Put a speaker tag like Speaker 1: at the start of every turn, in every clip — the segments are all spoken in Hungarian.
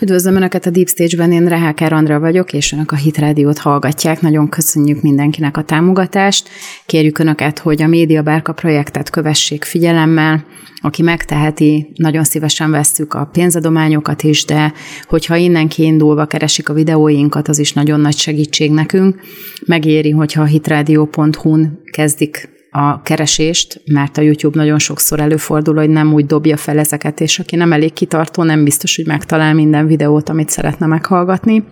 Speaker 1: Üdvözlöm Önöket a Deep Stage-ben, én Reháker Andra vagyok, és Önök a Hit Rádiót hallgatják. Nagyon köszönjük mindenkinek a támogatást. Kérjük Önöket, hogy a Média Bárka projektet kövessék figyelemmel. Aki megteheti, nagyon szívesen vesszük a pénzadományokat is, de hogyha innen kiindulva keresik a videóinkat, az is nagyon nagy segítség nekünk. Megéri, hogyha a hitradio.hu-n kezdik a keresést, mert a YouTube nagyon sokszor előfordul, hogy nem úgy dobja fel ezeket, és aki nem elég kitartó, nem biztos, hogy megtalál minden videót, amit szeretne meghallgatni.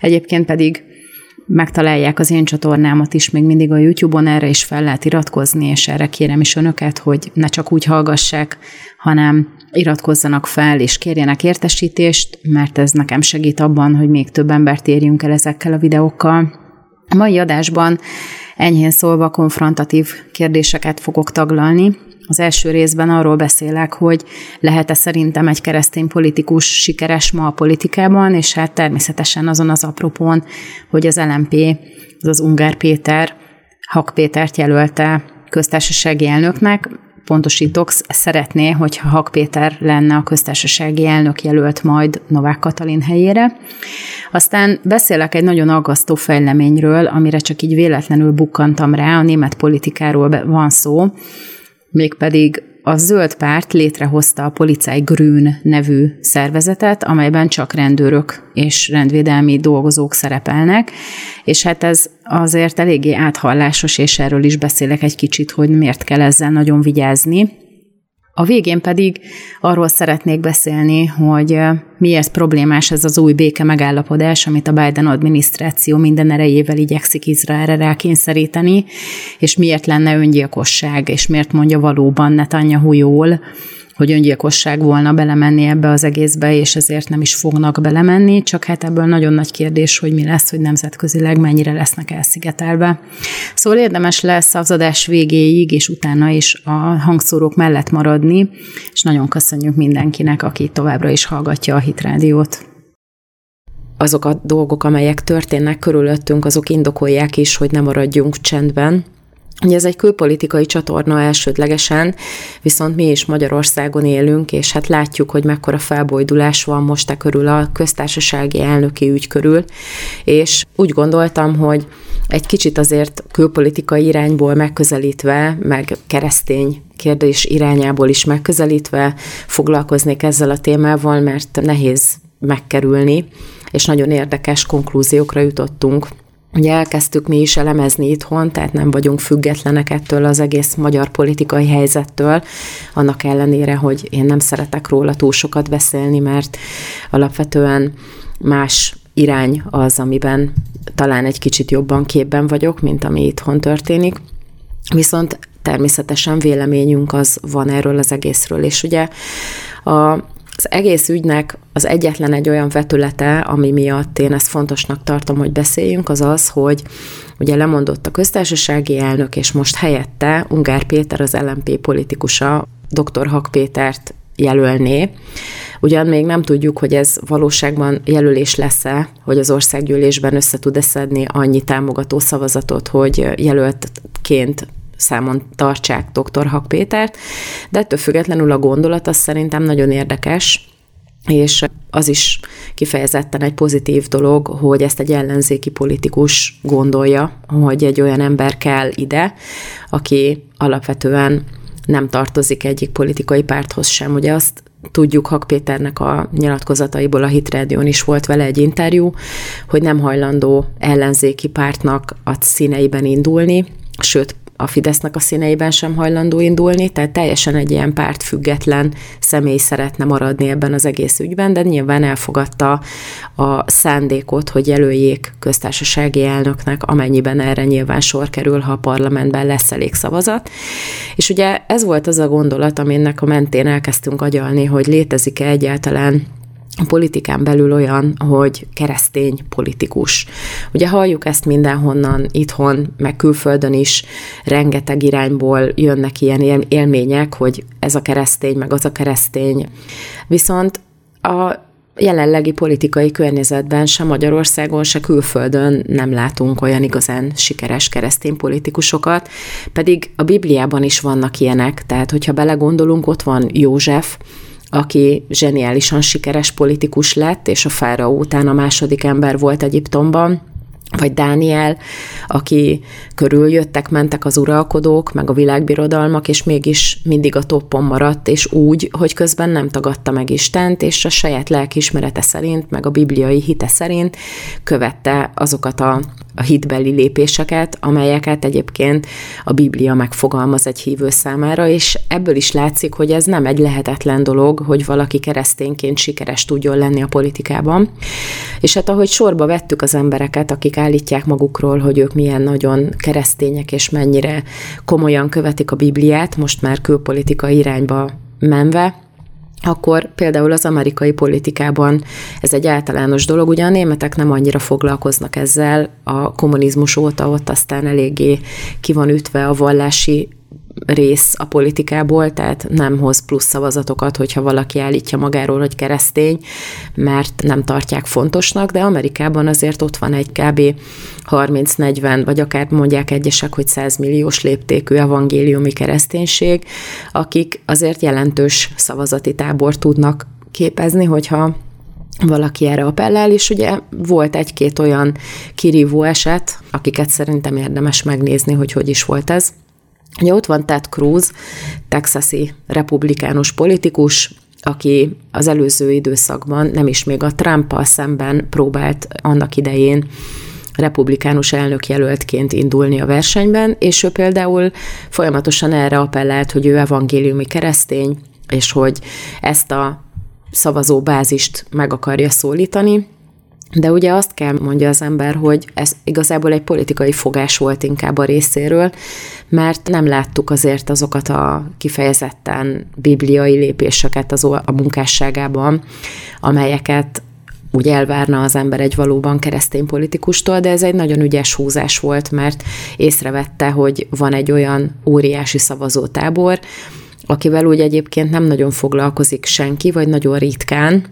Speaker 1: Egyébként pedig megtalálják az én csatornámat is még mindig a YouTube-on, erre is fel lehet iratkozni, és erre kérem is önöket, hogy ne csak úgy hallgassák, hanem iratkozzanak fel, és kérjenek értesítést, mert ez nekem segít abban, hogy még több embert érjünk el ezekkel a videókkal. A mai adásban enyhén szólva konfrontatív kérdéseket fogok taglalni. Az első részben arról beszélek, hogy lehet-e szerintem egy keresztény politikus sikeres ma a politikában, és hát természetesen azon az apropón, hogy az LMP, az az Ungár Péter, Hak Pétert jelölte köztársasági elnöknek, pontosítok, szeretné, hogyha Hak Péter lenne a köztársasági elnök jelölt majd Novák Katalin helyére. Aztán beszélek egy nagyon aggasztó fejleményről, amire csak így véletlenül bukkantam rá, a német politikáról van szó, mégpedig a zöld párt létrehozta a Policáj Grün nevű szervezetet, amelyben csak rendőrök és rendvédelmi dolgozók szerepelnek, és hát ez azért eléggé áthallásos, és erről is beszélek egy kicsit, hogy miért kell ezzel nagyon vigyázni. A végén pedig arról szeretnék beszélni, hogy miért problémás ez az új béke megállapodás, amit a Biden adminisztráció minden erejével igyekszik Izraelre rákényszeríteni, és miért lenne öngyilkosság, és miért mondja valóban Netanyahu jól, hogy öngyilkosság volna belemenni ebbe az egészbe, és ezért nem is fognak belemenni, csak hát ebből nagyon nagy kérdés, hogy mi lesz, hogy nemzetközileg mennyire lesznek elszigetelve. Szóval érdemes lesz az adás végéig, és utána is a hangszórók mellett maradni, és nagyon köszönjük mindenkinek, aki továbbra is hallgatja a Hitrádiót
Speaker 2: azok a dolgok, amelyek történnek körülöttünk, azok indokolják is, hogy ne maradjunk csendben, Ugye ez egy külpolitikai csatorna elsődlegesen, viszont mi is Magyarországon élünk, és hát látjuk, hogy mekkora felbojdulás van most e körül a köztársasági elnöki ügy körül, és úgy gondoltam, hogy egy kicsit azért külpolitikai irányból megközelítve, meg keresztény kérdés irányából is megközelítve foglalkoznék ezzel a témával, mert nehéz megkerülni, és nagyon érdekes konklúziókra jutottunk Ugye elkezdtük mi is elemezni itthon, tehát nem vagyunk függetlenek ettől az egész magyar politikai helyzettől, annak ellenére, hogy én nem szeretek róla túl sokat beszélni, mert alapvetően más irány az, amiben talán egy kicsit jobban képben vagyok, mint ami itthon történik. Viszont természetesen véleményünk az van erről az egészről, és ugye a az egész ügynek az egyetlen egy olyan vetülete, ami miatt én ezt fontosnak tartom, hogy beszéljünk, az az, hogy ugye lemondott a köztársasági elnök, és most helyette Ungár Péter, az LMP politikusa, dr. Hak Pétert jelölné. Ugyan még nem tudjuk, hogy ez valóságban jelölés lesz-e, hogy az országgyűlésben össze tud-e szedni annyi támogató szavazatot, hogy jelöltként számon tartsák dr. Hak Pétert, de ettől függetlenül a gondolat az szerintem nagyon érdekes, és az is kifejezetten egy pozitív dolog, hogy ezt egy ellenzéki politikus gondolja, hogy egy olyan ember kell ide, aki alapvetően nem tartozik egyik politikai párthoz sem. Ugye azt tudjuk Hak Péternek a nyilatkozataiból a Hit Radio-n is volt vele egy interjú, hogy nem hajlandó ellenzéki pártnak a színeiben indulni, sőt, a Fidesznek a színeiben sem hajlandó indulni, tehát teljesen egy ilyen pártfüggetlen személy szeretne maradni ebben az egész ügyben, de nyilván elfogadta a szándékot, hogy jelöljék köztársasági elnöknek, amennyiben erre nyilván sor kerül, ha a parlamentben lesz elég szavazat. És ugye ez volt az a gondolat, aminek a mentén elkezdtünk agyalni, hogy létezik-e egyáltalán a politikán belül olyan, hogy keresztény politikus. Ugye halljuk ezt mindenhonnan, itthon, meg külföldön is, rengeteg irányból jönnek ilyen élmények, hogy ez a keresztény, meg az a keresztény. Viszont a jelenlegi politikai környezetben se Magyarországon, se külföldön nem látunk olyan igazán sikeres keresztény politikusokat, pedig a Bibliában is vannak ilyenek, tehát hogyha belegondolunk, ott van József, aki zseniálisan sikeres politikus lett, és a fáraó után a második ember volt Egyiptomban, vagy Dániel, aki körül jöttek, mentek az uralkodók, meg a világbirodalmak, és mégis mindig a toppon maradt, és úgy, hogy közben nem tagadta meg Istent, és a saját lelkiismerete szerint, meg a bibliai hite szerint követte azokat a a hitbeli lépéseket, amelyeket egyébként a Biblia megfogalmaz egy hívő számára, és ebből is látszik, hogy ez nem egy lehetetlen dolog, hogy valaki keresztényként sikeres tudjon lenni a politikában. És hát ahogy sorba vettük az embereket, akik állítják magukról, hogy ők milyen nagyon keresztények, és mennyire komolyan követik a Bibliát, most már külpolitikai irányba menve, akkor például az amerikai politikában ez egy általános dolog, ugye a németek nem annyira foglalkoznak ezzel, a kommunizmus óta ott aztán eléggé ki van ütve a vallási rész a politikából, tehát nem hoz plusz szavazatokat, hogyha valaki állítja magáról, hogy keresztény, mert nem tartják fontosnak, de Amerikában azért ott van egy kb. 30-40, vagy akár mondják egyesek, hogy 100 milliós léptékű evangéliumi kereszténység, akik azért jelentős szavazati tábor tudnak képezni, hogyha valaki erre appellál, és ugye volt egy-két olyan kirívó eset, akiket szerintem érdemes megnézni, hogy hogy is volt ez. Ugye ott van Ted Cruz, texasi republikánus politikus, aki az előző időszakban nem is még a Trumpal szemben próbált annak idején republikánus elnök jelöltként indulni a versenyben, és ő például folyamatosan erre appellált, hogy ő evangéliumi keresztény, és hogy ezt a szavazóbázist meg akarja szólítani, de ugye azt kell mondja az ember, hogy ez igazából egy politikai fogás volt inkább a részéről, mert nem láttuk azért azokat a kifejezetten bibliai lépéseket az a munkásságában, amelyeket úgy elvárna az ember egy valóban keresztény politikustól, de ez egy nagyon ügyes húzás volt, mert észrevette, hogy van egy olyan óriási szavazótábor, akivel úgy egyébként nem nagyon foglalkozik senki, vagy nagyon ritkán,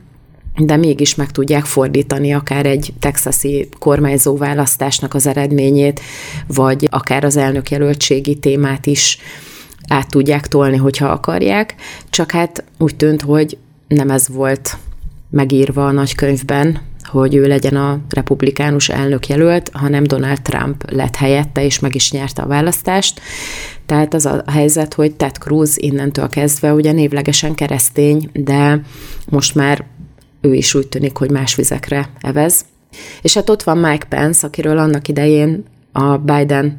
Speaker 2: de mégis meg tudják fordítani akár egy texasi kormányzó választásnak az eredményét, vagy akár az elnökjelöltségi témát is át tudják tolni, hogyha akarják, csak hát úgy tűnt, hogy nem ez volt megírva a nagykönyvben, hogy ő legyen a republikánus elnökjelölt, hanem Donald Trump lett helyette, és meg is nyerte a választást. Tehát az a helyzet, hogy Ted Cruz innentől kezdve ugye névlegesen keresztény, de most már ő is úgy tűnik, hogy más vizekre evez. És hát ott van Mike Pence, akiről annak idején a Biden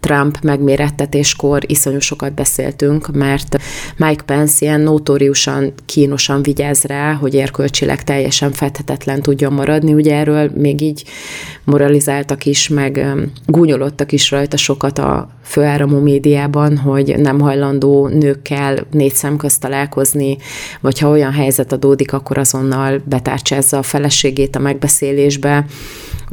Speaker 2: Trump megmérettetéskor iszonyú sokat beszéltünk, mert Mike Pence ilyen notóriusan, kínosan vigyáz rá, hogy érkölcsileg teljesen fedhetetlen tudjon maradni. Ugye erről még így moralizáltak is, meg gúnyolottak is rajta sokat a főáramú médiában, hogy nem hajlandó nőkkel négy szem közt találkozni, vagy ha olyan helyzet adódik, akkor azonnal betárcsázza a feleségét a megbeszélésbe,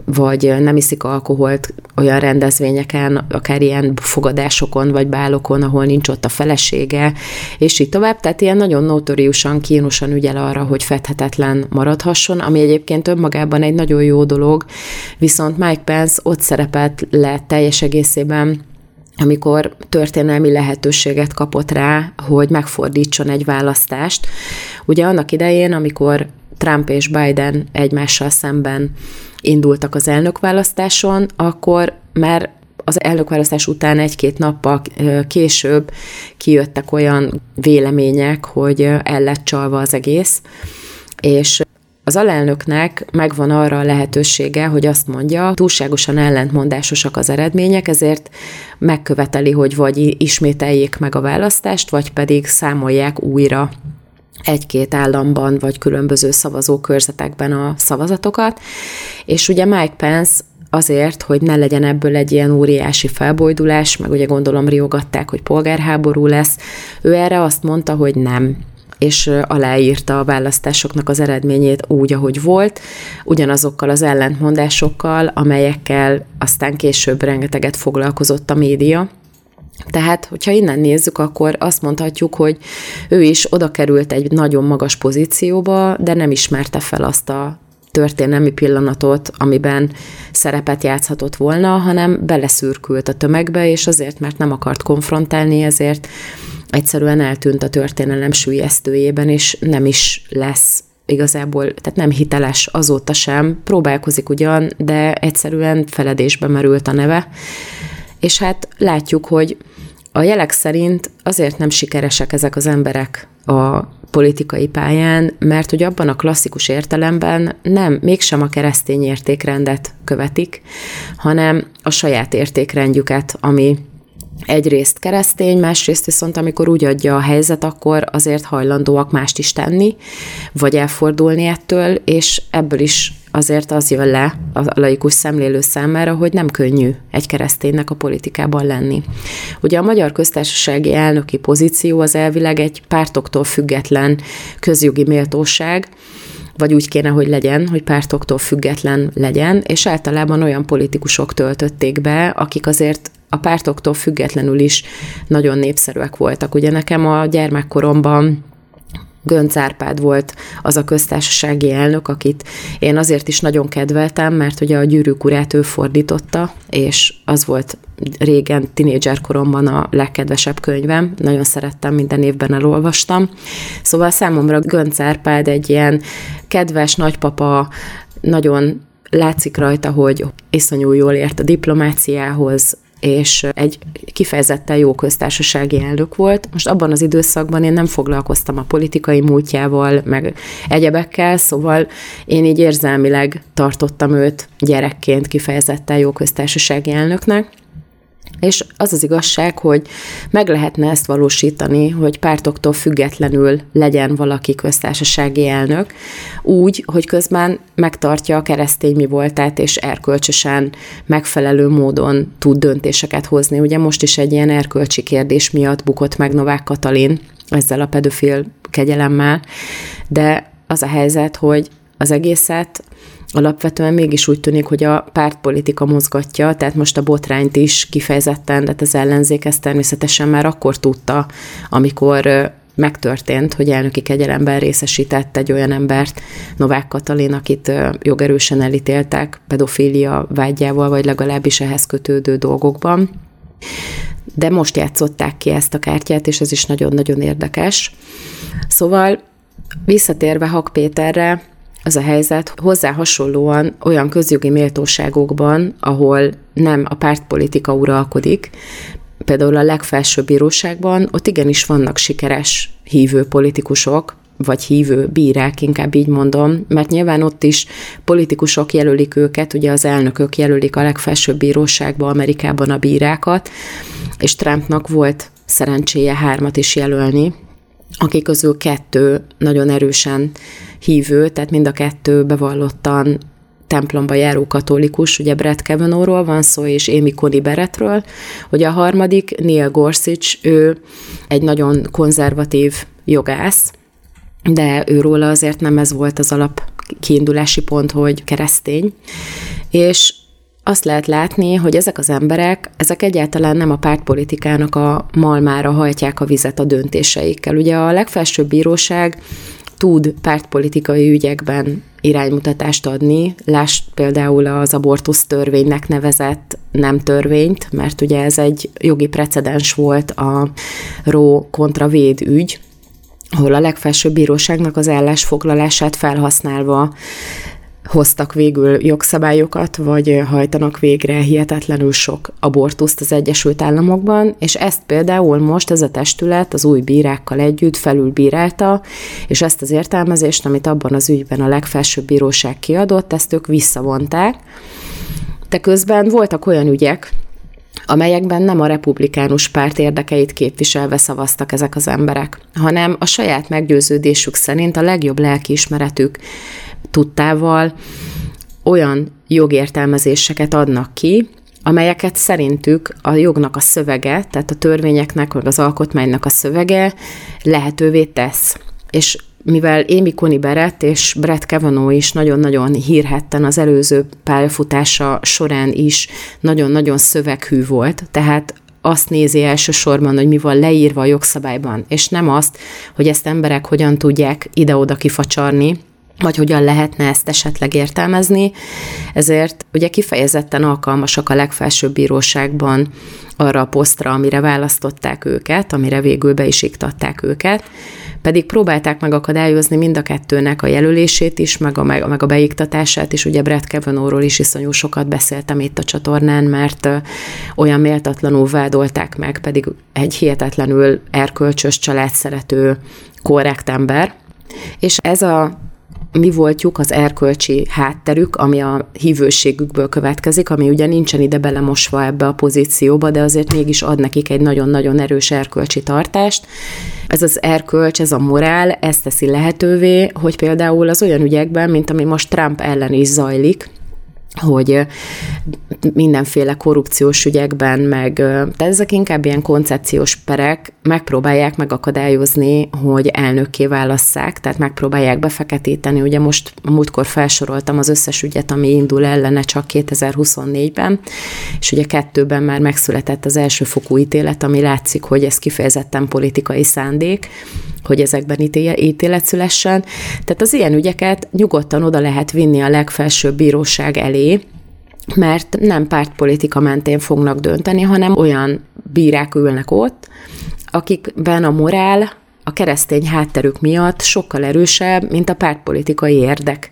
Speaker 2: vagy nem iszik alkoholt olyan rendezvényeken, akár ilyen fogadásokon, vagy bálokon, ahol nincs ott a felesége, és így tovább. Tehát ilyen nagyon notoriusan, kínosan ügyel arra, hogy fedhetetlen maradhasson, ami egyébként önmagában egy nagyon jó dolog, viszont Mike Pence ott szerepelt le teljes egészében amikor történelmi lehetőséget kapott rá, hogy megfordítson egy választást. Ugye annak idején, amikor Trump és Biden egymással szemben indultak az elnökválasztáson, akkor már az elnökválasztás után egy-két nappal később kijöttek olyan vélemények, hogy el lett csalva az egész, és az alelnöknek megvan arra a lehetősége, hogy azt mondja, túlságosan ellentmondásosak az eredmények, ezért megköveteli, hogy vagy ismételjék meg a választást, vagy pedig számolják újra egy-két államban, vagy különböző szavazókörzetekben a szavazatokat. És ugye Mike Pence azért, hogy ne legyen ebből egy ilyen óriási felbojdulás, meg ugye gondolom riogatták, hogy polgárháború lesz, ő erre azt mondta, hogy nem, és aláírta a választásoknak az eredményét úgy, ahogy volt, ugyanazokkal az ellentmondásokkal, amelyekkel aztán később rengeteget foglalkozott a média. Tehát, hogyha innen nézzük, akkor azt mondhatjuk, hogy ő is oda került egy nagyon magas pozícióba, de nem ismerte fel azt a történelmi pillanatot, amiben szerepet játszhatott volna, hanem beleszürkült a tömegbe, és azért, mert nem akart konfrontálni, ezért egyszerűen eltűnt a történelem sülyeztőjében, és nem is lesz igazából, tehát nem hiteles azóta sem, próbálkozik ugyan, de egyszerűen feledésbe merült a neve. És hát látjuk, hogy a jelek szerint azért nem sikeresek ezek az emberek a politikai pályán, mert hogy abban a klasszikus értelemben nem, mégsem a keresztény értékrendet követik, hanem a saját értékrendjüket, ami egyrészt keresztény, másrészt viszont amikor úgy adja a helyzet, akkor azért hajlandóak mást is tenni, vagy elfordulni ettől, és ebből is azért az jön le a laikus szemlélő számára, hogy nem könnyű egy kereszténynek a politikában lenni. Ugye a Magyar Köztársasági elnöki pozíció az elvileg egy pártoktól független közjogi méltóság, vagy úgy kéne, hogy legyen, hogy pártoktól független legyen, és általában olyan politikusok töltötték be, akik azért a pártoktól függetlenül is nagyon népszerűek voltak. Ugye nekem a gyermekkoromban Gönc Árpád volt az a köztársasági elnök, akit én azért is nagyon kedveltem, mert ugye a gyűrűk ő fordította, és az volt régen, tinédzser koromban a legkedvesebb könyvem, nagyon szerettem, minden évben elolvastam. Szóval számomra Gönc Árpád egy ilyen kedves nagypapa, nagyon látszik rajta, hogy iszonyú jól ért a diplomáciához, és egy kifejezetten jó köztársasági elnök volt. Most abban az időszakban én nem foglalkoztam a politikai múltjával, meg egyebekkel, szóval én így érzelmileg tartottam őt gyerekként kifejezetten jó köztársasági elnöknek, és az az igazság, hogy meg lehetne ezt valósítani, hogy pártoktól függetlenül legyen valaki köztársasági elnök, úgy, hogy közben megtartja a keresztény mi voltát, és erkölcsösen megfelelő módon tud döntéseket hozni. Ugye most is egy ilyen erkölcsi kérdés miatt bukott meg Novák Katalin ezzel a pedofil kegyelemmel, de az a helyzet, hogy az egészet alapvetően mégis úgy tűnik, hogy a pártpolitika mozgatja, tehát most a botrányt is kifejezetten, tehát az ellenzék ezt természetesen már akkor tudta, amikor megtörtént, hogy elnöki kegyelemben részesített egy olyan embert, Novák Katalin, akit jogerősen elítéltek pedofília vágyával, vagy legalábbis ehhez kötődő dolgokban. De most játszották ki ezt a kártyát, és ez is nagyon-nagyon érdekes. Szóval visszatérve Hak Péterre, az a helyzet, hozzá hasonlóan olyan közjogi méltóságokban, ahol nem a pártpolitika uralkodik, például a legfelsőbb bíróságban, ott igenis vannak sikeres hívő politikusok, vagy hívő bírák, inkább így mondom, mert nyilván ott is politikusok jelölik őket, ugye az elnökök jelölik a legfelsőbb bíróságban, Amerikában a bírákat, és Trumpnak volt szerencséje hármat is jelölni, akik közül kettő nagyon erősen hívő, tehát mind a kettő bevallottan templomba járó katolikus, ugye Brett Kavanaugh-ról van szó, és Amy Coney Barrettről, hogy a harmadik Neil Gorsuch, ő egy nagyon konzervatív jogász, de őróla azért nem ez volt az alap kiindulási pont, hogy keresztény, és azt lehet látni, hogy ezek az emberek, ezek egyáltalán nem a pártpolitikának a malmára hajtják a vizet a döntéseikkel. Ugye a legfelsőbb bíróság tud pártpolitikai ügyekben iránymutatást adni. Lásd például az abortusz törvénynek nevezett nem törvényt, mert ugye ez egy jogi precedens volt a Ró kontra Véd ügy, ahol a legfelsőbb bíróságnak az állásfoglalását felhasználva hoztak végül jogszabályokat, vagy hajtanak végre hihetetlenül sok abortuszt az Egyesült Államokban, és ezt például most ez a testület az új bírákkal együtt felülbírálta, és ezt az értelmezést, amit abban az ügyben a legfelsőbb bíróság kiadott, ezt ők visszavonták. De közben voltak olyan ügyek, amelyekben nem a republikánus párt érdekeit képviselve szavaztak ezek az emberek, hanem a saját meggyőződésük szerint a legjobb lelkiismeretük tudtával olyan jogértelmezéseket adnak ki, amelyeket szerintük a jognak a szövege, tehát a törvényeknek, vagy az alkotmánynak a szövege lehetővé tesz. És mivel Amy Coney Barrett és Brett Kavanaugh is nagyon-nagyon hírhetten az előző pályafutása során is nagyon-nagyon szöveghű volt, tehát azt nézi elsősorban, hogy mi van leírva a jogszabályban, és nem azt, hogy ezt emberek hogyan tudják ide-oda kifacsarni, vagy hogyan lehetne ezt esetleg értelmezni. Ezért ugye kifejezetten alkalmasak a legfelsőbb bíróságban arra a posztra, amire választották őket, amire végül be is iktatták őket, pedig próbálták megakadályozni mind a kettőnek a jelölését is, meg a, meg a beiktatását is. Ugye Brett Kavanaugh-ról is iszonyú sokat beszéltem itt a csatornán, mert olyan méltatlanul vádolták meg, pedig egy hihetetlenül erkölcsös, családszerető, korrekt ember. És ez a mi voltjuk az erkölcsi hátterük, ami a hívőségükből következik, ami ugye nincsen ide belemosva ebbe a pozícióba, de azért mégis ad nekik egy nagyon-nagyon erős erkölcsi tartást. Ez az erkölcs, ez a morál, ez teszi lehetővé, hogy például az olyan ügyekben, mint ami most Trump ellen is zajlik, hogy mindenféle korrupciós ügyekben, meg, tehát ezek inkább ilyen koncepciós perek, megpróbálják megakadályozni, hogy elnökké válasszák, tehát megpróbálják befeketíteni. Ugye most múltkor felsoroltam az összes ügyet, ami indul ellene csak 2024-ben, és ugye kettőben már megszületett az elsőfokú ítélet, ami látszik, hogy ez kifejezetten politikai szándék, hogy ezekben ítélet szülessen. Tehát az ilyen ügyeket nyugodtan oda lehet vinni a legfelsőbb bíróság elé, mert nem pártpolitika mentén fognak dönteni, hanem olyan bírák ülnek ott, akikben a morál, a keresztény hátterük miatt sokkal erősebb, mint a pártpolitikai érdek.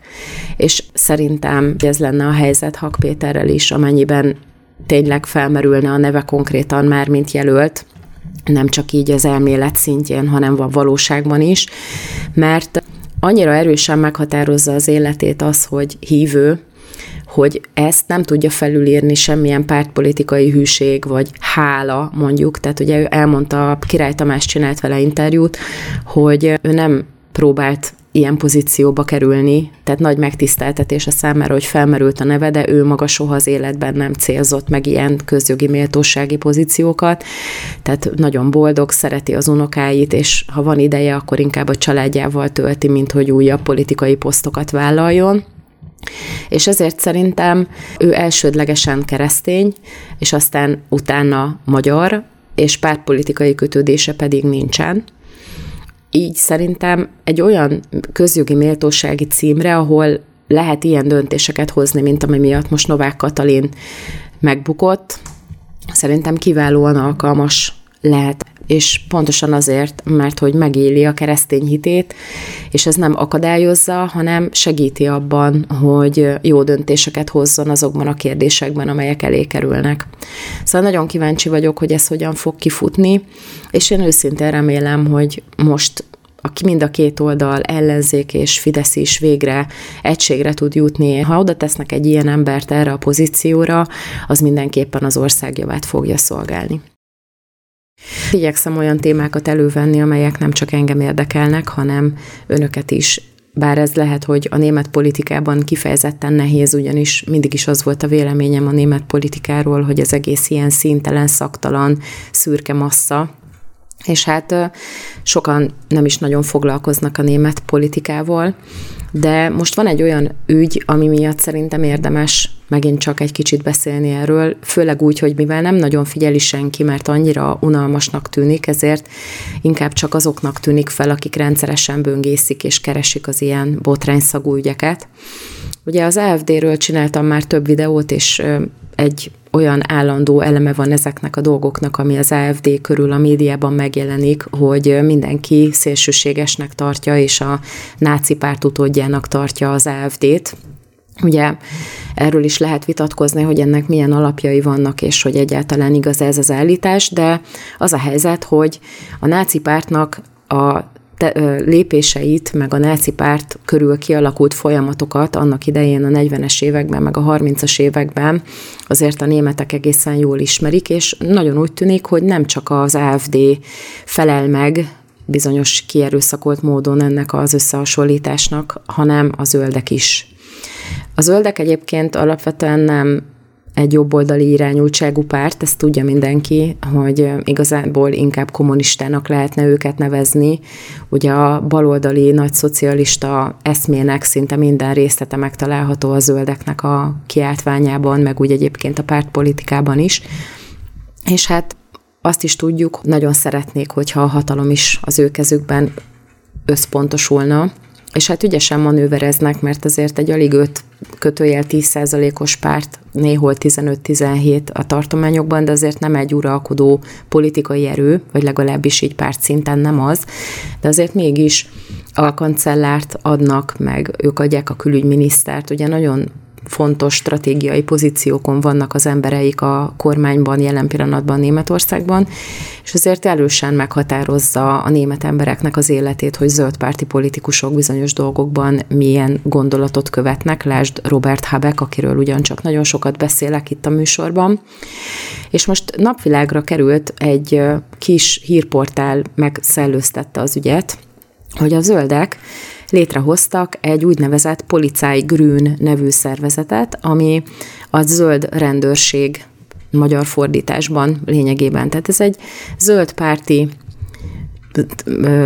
Speaker 2: És szerintem ez lenne a helyzet Hak Péterrel is, amennyiben tényleg felmerülne a neve konkrétan már, mint jelölt, nem csak így az elmélet szintjén, hanem a valóságban is, mert annyira erősen meghatározza az életét az, hogy hívő, hogy ezt nem tudja felülírni semmilyen pártpolitikai hűség, vagy hála mondjuk, tehát ugye ő elmondta, Király Tamás csinált vele interjút, hogy ő nem próbált ilyen pozícióba kerülni, tehát nagy megtiszteltetés a számára, hogy felmerült a neve, de ő maga soha az életben nem célzott meg ilyen közjogi méltósági pozíciókat, tehát nagyon boldog, szereti az unokáit, és ha van ideje, akkor inkább a családjával tölti, mint hogy újabb politikai posztokat vállaljon. És ezért szerintem ő elsődlegesen keresztény, és aztán utána magyar, és pártpolitikai kötődése pedig nincsen. Így szerintem egy olyan közjogi méltósági címre, ahol lehet ilyen döntéseket hozni, mint ami miatt most Novák Katalin megbukott, szerintem kiválóan alkalmas lehet és pontosan azért, mert hogy megéli a keresztény hitét, és ez nem akadályozza, hanem segíti abban, hogy jó döntéseket hozzon azokban a kérdésekben, amelyek elé kerülnek. Szóval nagyon kíváncsi vagyok, hogy ez hogyan fog kifutni, és én őszintén remélem, hogy most aki mind a két oldal, ellenzék és Fidesz is végre egységre tud jutni. Ha oda tesznek egy ilyen embert erre a pozícióra, az mindenképpen az ország javát fogja szolgálni. Igyekszem olyan témákat elővenni, amelyek nem csak engem érdekelnek, hanem önöket is. Bár ez lehet, hogy a német politikában kifejezetten nehéz, ugyanis mindig is az volt a véleményem a német politikáról, hogy az egész ilyen színtelen, szaktalan, szürke massza, és hát sokan nem is nagyon foglalkoznak a német politikával, de most van egy olyan ügy, ami miatt szerintem érdemes megint csak egy kicsit beszélni erről, főleg úgy, hogy mivel nem nagyon figyeli senki, mert annyira unalmasnak tűnik, ezért inkább csak azoknak tűnik fel, akik rendszeresen böngészik és keresik az ilyen botrányszagú ügyeket. Ugye az AFD-ről csináltam már több videót, és egy olyan állandó eleme van ezeknek a dolgoknak, ami az AFD körül a médiában megjelenik, hogy mindenki szélsőségesnek tartja, és a náci párt utódjának tartja az AFD-t. Ugye erről is lehet vitatkozni, hogy ennek milyen alapjai vannak, és hogy egyáltalán igaz ez az állítás, de az a helyzet, hogy a náci pártnak a lépéseit, meg a náci párt körül kialakult folyamatokat annak idején a 40-es években, meg a 30-as években azért a németek egészen jól ismerik, és nagyon úgy tűnik, hogy nem csak az AFD felel meg bizonyos kierőszakolt módon ennek az összehasonlításnak, hanem a zöldek is. A zöldek egyébként alapvetően nem egy jobboldali irányultságú párt, ezt tudja mindenki, hogy igazából inkább kommunistának lehetne őket nevezni. Ugye a baloldali nagy szocialista eszmének szinte minden részlete megtalálható a zöldeknek a kiáltványában, meg úgy egyébként a pártpolitikában is. És hát azt is tudjuk, nagyon szeretnék, hogyha a hatalom is az ő kezükben összpontosulna, és hát ügyesen manővereznek, mert azért egy alig 5 kötőjel 10%-os párt, néhol 15-17 a tartományokban, de azért nem egy uralkodó politikai erő, vagy legalábbis így párt szinten nem az, de azért mégis alkancellárt adnak, meg ők adják a külügyminisztert, ugye nagyon fontos stratégiai pozíciókon vannak az embereik a kormányban, jelen pillanatban Németországban, és azért erősen meghatározza a német embereknek az életét, hogy zöldpárti politikusok bizonyos dolgokban milyen gondolatot követnek. Lásd Robert Habeck, akiről ugyancsak nagyon sokat beszélek itt a műsorban. És most napvilágra került egy kis hírportál, megszellőztette az ügyet, hogy a zöldek létrehoztak egy úgynevezett Policáj Grün nevű szervezetet, ami a zöld rendőrség magyar fordításban lényegében. Tehát ez egy zöld párti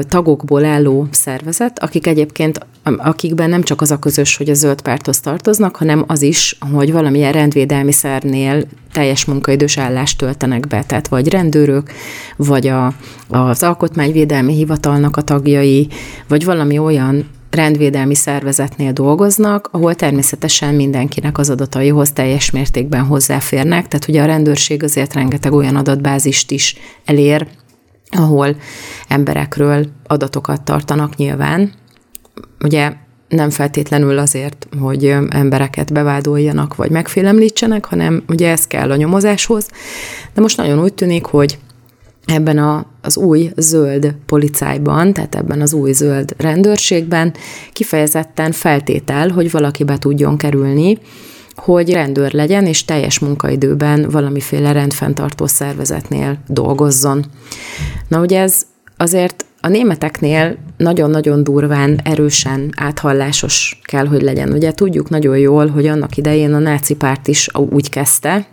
Speaker 2: tagokból álló szervezet, akik egyébként, akikben nem csak az a közös, hogy a zöld párthoz tartoznak, hanem az is, hogy valamilyen rendvédelmi szernél teljes munkaidős állást töltenek be, tehát vagy rendőrök, vagy a, az alkotmányvédelmi hivatalnak a tagjai, vagy valami olyan rendvédelmi szervezetnél dolgoznak, ahol természetesen mindenkinek az adataihoz teljes mértékben hozzáférnek, tehát ugye a rendőrség azért rengeteg olyan adatbázist is elér, ahol emberekről adatokat tartanak nyilván. Ugye nem feltétlenül azért, hogy embereket bevádoljanak, vagy megfélemlítsenek, hanem ugye ez kell a nyomozáshoz. De most nagyon úgy tűnik, hogy ebben a, az új zöld policájban, tehát ebben az új zöld rendőrségben kifejezetten feltétel, hogy valaki be tudjon kerülni, hogy rendőr legyen, és teljes munkaidőben valamiféle rendfenntartó szervezetnél dolgozzon. Na ugye ez azért a németeknél nagyon-nagyon durván, erősen áthallásos kell, hogy legyen. Ugye tudjuk nagyon jól, hogy annak idején a náci párt is úgy kezdte,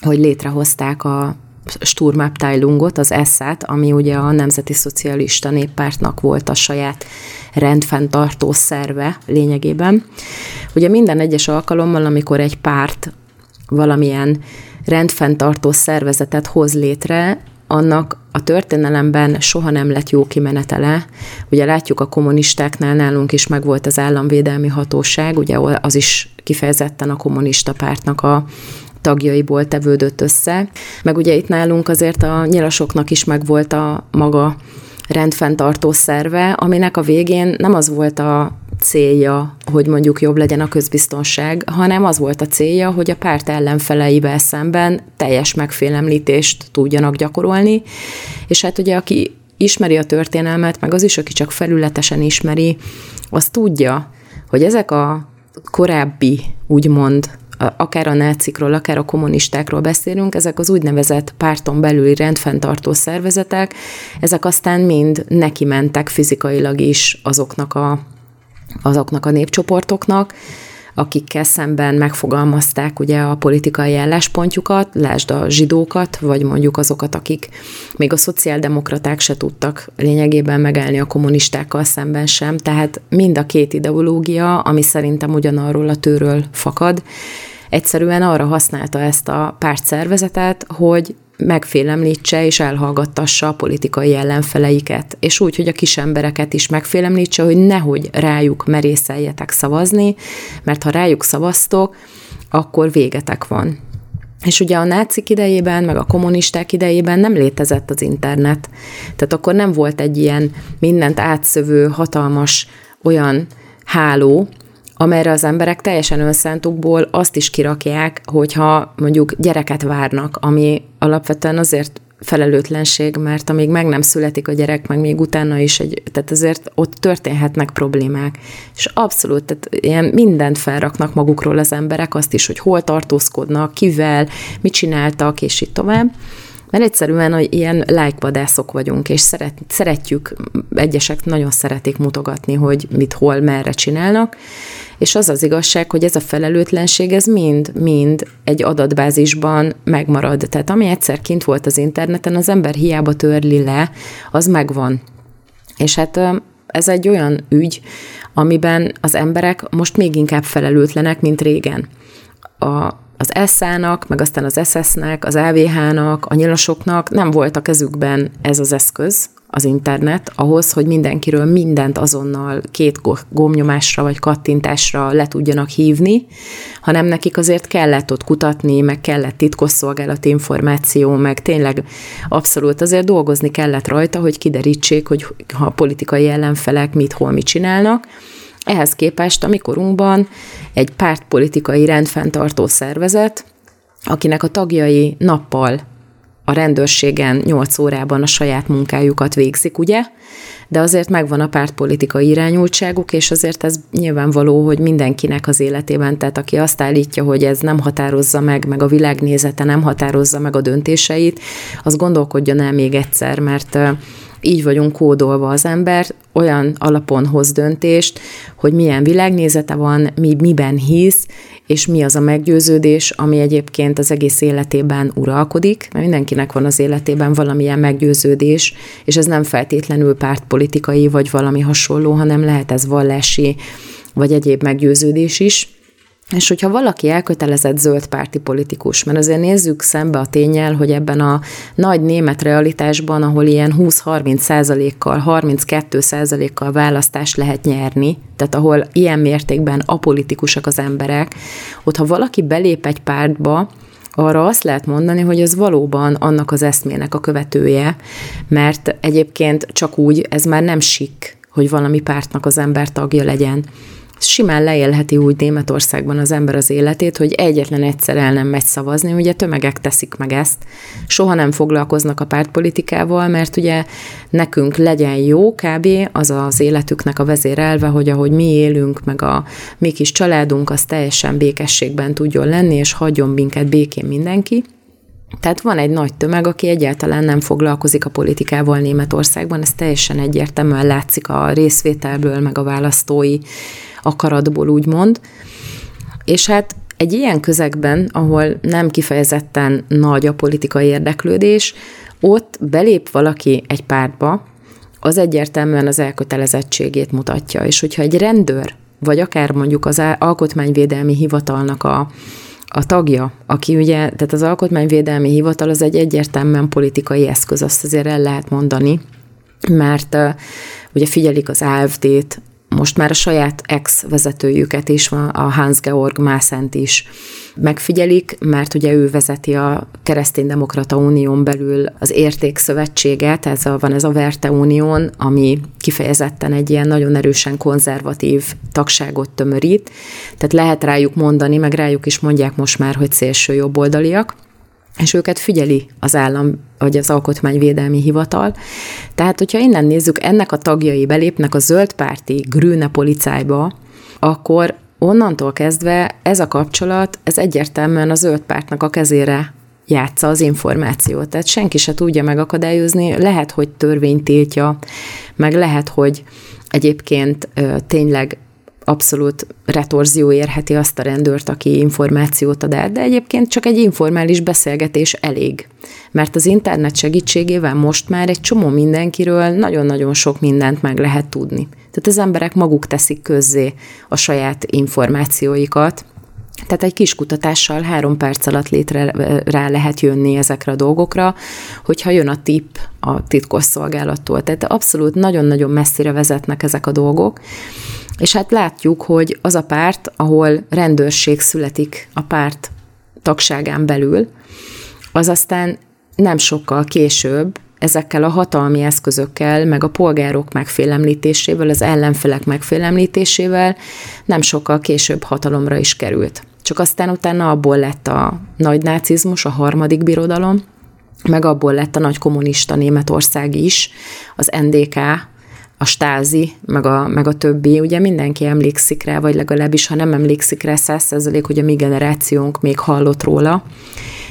Speaker 2: hogy létrehozták a Sturmabteilungot, az ESZÁT, ami ugye a Nemzeti Szocialista Néppártnak volt a saját rendfenntartó szerve lényegében. Ugye minden egyes alkalommal, amikor egy párt valamilyen rendfenntartó szervezetet hoz létre, annak a történelemben soha nem lett jó kimenetele. Ugye látjuk a kommunistáknál nálunk is megvolt az államvédelmi hatóság, ugye az is kifejezetten a kommunista pártnak a tagjaiból tevődött össze. Meg ugye itt nálunk azért a nyilasoknak is megvolt a maga rendfenntartó szerve, aminek a végén nem az volt a célja, hogy mondjuk jobb legyen a közbiztonság, hanem az volt a célja, hogy a párt ellenfeleivel szemben teljes megfélemlítést tudjanak gyakorolni, és hát ugye aki ismeri a történelmet, meg az is, aki csak felületesen ismeri, az tudja, hogy ezek a korábbi, úgymond akár a nácikról, akár a kommunistákról beszélünk, ezek az úgynevezett párton belüli rendfenntartó szervezetek, ezek aztán mind neki mentek fizikailag is azoknak a, azoknak a népcsoportoknak, akikkel szemben megfogalmazták ugye a politikai álláspontjukat, lásd a zsidókat, vagy mondjuk azokat, akik még a szociáldemokraták se tudtak lényegében megállni a kommunistákkal szemben sem, tehát mind a két ideológia, ami szerintem ugyanarról a tőről fakad, egyszerűen arra használta ezt a pártszervezetet, hogy megfélemlítse és elhallgattassa a politikai ellenfeleiket, és úgy, hogy a kis embereket is megfélemlítse, hogy nehogy rájuk merészeljetek szavazni, mert ha rájuk szavaztok, akkor végetek van. És ugye a nácik idejében, meg a kommunisták idejében nem létezett az internet. Tehát akkor nem volt egy ilyen mindent átszövő, hatalmas olyan háló, amelyre az emberek teljesen önszántukból azt is kirakják, hogyha mondjuk gyereket várnak, ami alapvetően azért felelőtlenség, mert amíg meg nem születik a gyerek, meg még utána is, egy, tehát azért ott történhetnek problémák. És abszolút, tehát ilyen mindent felraknak magukról az emberek, azt is, hogy hol tartózkodnak, kivel, mit csináltak, és így tovább. Mert egyszerűen hogy ilyen lájkvadászok vagyunk, és szeret, szeretjük, egyesek nagyon szeretik mutogatni, hogy mit, hol, merre csinálnak, és az az igazság, hogy ez a felelőtlenség, ez mind-mind egy adatbázisban megmarad. Tehát ami egyszer kint volt az interneten, az ember hiába törli le, az megvan. És hát ez egy olyan ügy, amiben az emberek most még inkább felelőtlenek, mint régen. A, az ESZÁ-nak, meg aztán az SS-nek, az LVH-nak, a nyilasoknak nem volt a kezükben ez az eszköz, az internet ahhoz, hogy mindenkiről mindent azonnal két gomnyomásra vagy kattintásra le tudjanak hívni, hanem nekik azért kellett ott kutatni, meg kellett titkosszolgálati információ, meg tényleg abszolút azért dolgozni kellett rajta, hogy kiderítsék, hogy ha a politikai ellenfelek mit, hol mit csinálnak. Ehhez képest a mikorunkban egy pártpolitikai rendfenntartó szervezet, akinek a tagjai nappal a rendőrségen 8 órában a saját munkájukat végzik, ugye? De azért megvan a pártpolitikai irányultságuk, és azért ez nyilvánvaló, hogy mindenkinek az életében, tehát aki azt állítja, hogy ez nem határozza meg, meg a világnézete nem határozza meg a döntéseit, az gondolkodjon el még egyszer, mert így vagyunk kódolva az ember, olyan alapon hoz döntést, hogy milyen világnézete van, mi, miben hisz, és mi az a meggyőződés, ami egyébként az egész életében uralkodik, mert mindenkinek van az életében valamilyen meggyőződés, és ez nem feltétlenül pártpolitikai vagy valami hasonló, hanem lehet ez vallási vagy egyéb meggyőződés is. És hogyha valaki elkötelezett zöld párti politikus, mert azért nézzük szembe a tényel, hogy ebben a nagy német realitásban, ahol ilyen 20-30 százalékkal, 32 százalékkal választást lehet nyerni, tehát ahol ilyen mértékben apolitikusak az emberek, ott ha valaki belép egy pártba, arra azt lehet mondani, hogy ez valóban annak az eszmének a követője, mert egyébként csak úgy ez már nem sik, hogy valami pártnak az ember tagja legyen simán leélheti úgy Németországban az ember az életét, hogy egyetlen egyszer el nem megy szavazni, ugye tömegek teszik meg ezt, soha nem foglalkoznak a pártpolitikával, mert ugye nekünk legyen jó kb. az az életüknek a vezérelve, hogy ahogy mi élünk, meg a mi kis családunk, az teljesen békességben tudjon lenni, és hagyjon minket békén mindenki. Tehát van egy nagy tömeg, aki egyáltalán nem foglalkozik a politikával Németországban, ez teljesen egyértelműen látszik a részvételből, meg a választói akaratból úgymond. És hát egy ilyen közegben, ahol nem kifejezetten nagy a politikai érdeklődés, ott belép valaki egy pártba, az egyértelműen az elkötelezettségét mutatja. És hogyha egy rendőr, vagy akár mondjuk az alkotmányvédelmi hivatalnak a, a tagja, aki ugye, tehát az alkotmányvédelmi hivatal az egy egyértelműen politikai eszköz, azt azért el lehet mondani, mert uh, ugye figyelik az AFD-t, most már a saját ex-vezetőjüket is, a Hans-Georg Mászent is megfigyelik, mert ugye ő vezeti a Kereszténydemokrata Unión belül az értékszövetséget, ez a, van ez a Verte Unión, ami kifejezetten egy ilyen nagyon erősen konzervatív tagságot tömörít, tehát lehet rájuk mondani, meg rájuk is mondják most már, hogy szélső jobboldaliak, és őket figyeli az állam, vagy az alkotmányvédelmi hivatal. Tehát, hogyha innen nézzük, ennek a tagjai belépnek a zöldpárti Grüne policájba, akkor onnantól kezdve ez a kapcsolat, ez egyértelműen a zöld pártnak a kezére játsza az információt. Tehát senki se tudja megakadályozni, lehet, hogy törvény tiltja, meg lehet, hogy egyébként tényleg abszolút retorzió érheti azt a rendőrt, aki információt ad el, de egyébként csak egy informális beszélgetés elég. Mert az internet segítségével most már egy csomó mindenkiről nagyon-nagyon sok mindent meg lehet tudni. Tehát az emberek maguk teszik közzé a saját információikat, tehát egy kis kutatással három perc alatt létre rá lehet jönni ezekre a dolgokra, hogyha jön a tip a titkos szolgálattól. Tehát abszolút nagyon-nagyon messzire vezetnek ezek a dolgok, és hát látjuk, hogy az a párt, ahol rendőrség születik a párt tagságán belül, az aztán nem sokkal később ezekkel a hatalmi eszközökkel, meg a polgárok megfélemlítésével, az ellenfelek megfélemlítésével nem sokkal később hatalomra is került. Csak aztán utána abból lett a nagy nácizmus, a harmadik birodalom, meg abból lett a nagy kommunista Németország is, az NDK, a stázi, meg a, meg a többi, ugye mindenki emlékszik rá, vagy legalábbis, ha nem emlékszik rá, százszerzalék, hogy a mi generációnk még hallott róla.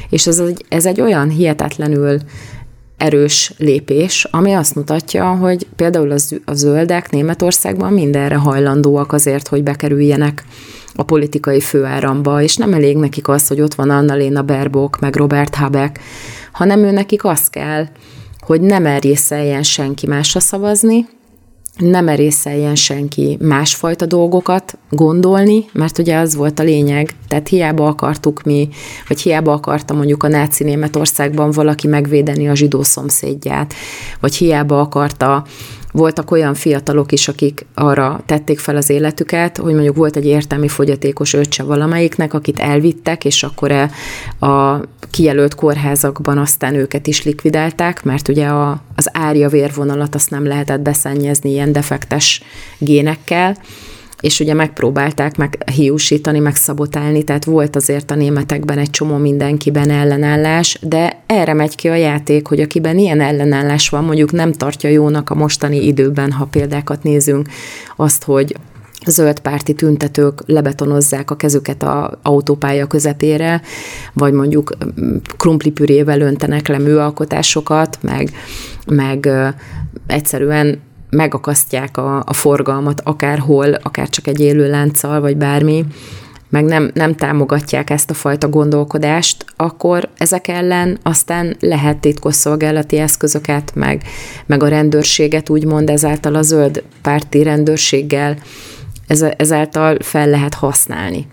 Speaker 2: És ez egy, ez egy olyan hihetetlenül erős lépés, ami azt mutatja, hogy például a zöldek Németországban mindenre hajlandóak azért, hogy bekerüljenek a politikai főáramba, és nem elég nekik az, hogy ott van Annalena Baerbock, meg Robert Habeck, hanem ő nekik az kell, hogy nem merjészeljen senki másra szavazni, nem merészeljen senki másfajta dolgokat gondolni, mert ugye az volt a lényeg. Tehát hiába akartuk mi, vagy hiába akarta mondjuk a náci Németországban valaki megvédeni a zsidó szomszédját, vagy hiába akarta voltak olyan fiatalok is, akik arra tették fel az életüket, hogy mondjuk volt egy értelmi fogyatékos öccse valamelyiknek, akit elvittek, és akkor e a kijelölt kórházakban aztán őket is likvidálták, mert ugye a, az árja vérvonalat azt nem lehetett beszennyezni ilyen defektes génekkel, és ugye megpróbálták meg hiúsítani, meg szabotálni, tehát volt azért a németekben egy csomó mindenkiben ellenállás, de erre megy ki a játék, hogy akiben ilyen ellenállás van, mondjuk nem tartja jónak a mostani időben, ha példákat nézünk, azt, hogy zöld párti tüntetők lebetonozzák a kezüket a autópálya közepére, vagy mondjuk mm, krumplipürével öntenek le műalkotásokat, meg, meg egyszerűen megakasztják a, a forgalmat akárhol, akár csak egy élő lánccal, vagy bármi, meg nem, nem támogatják ezt a fajta gondolkodást, akkor ezek ellen aztán lehet titkosszolgálati eszközöket, meg, meg a rendőrséget úgymond ezáltal a zöld párti rendőrséggel ezáltal fel lehet használni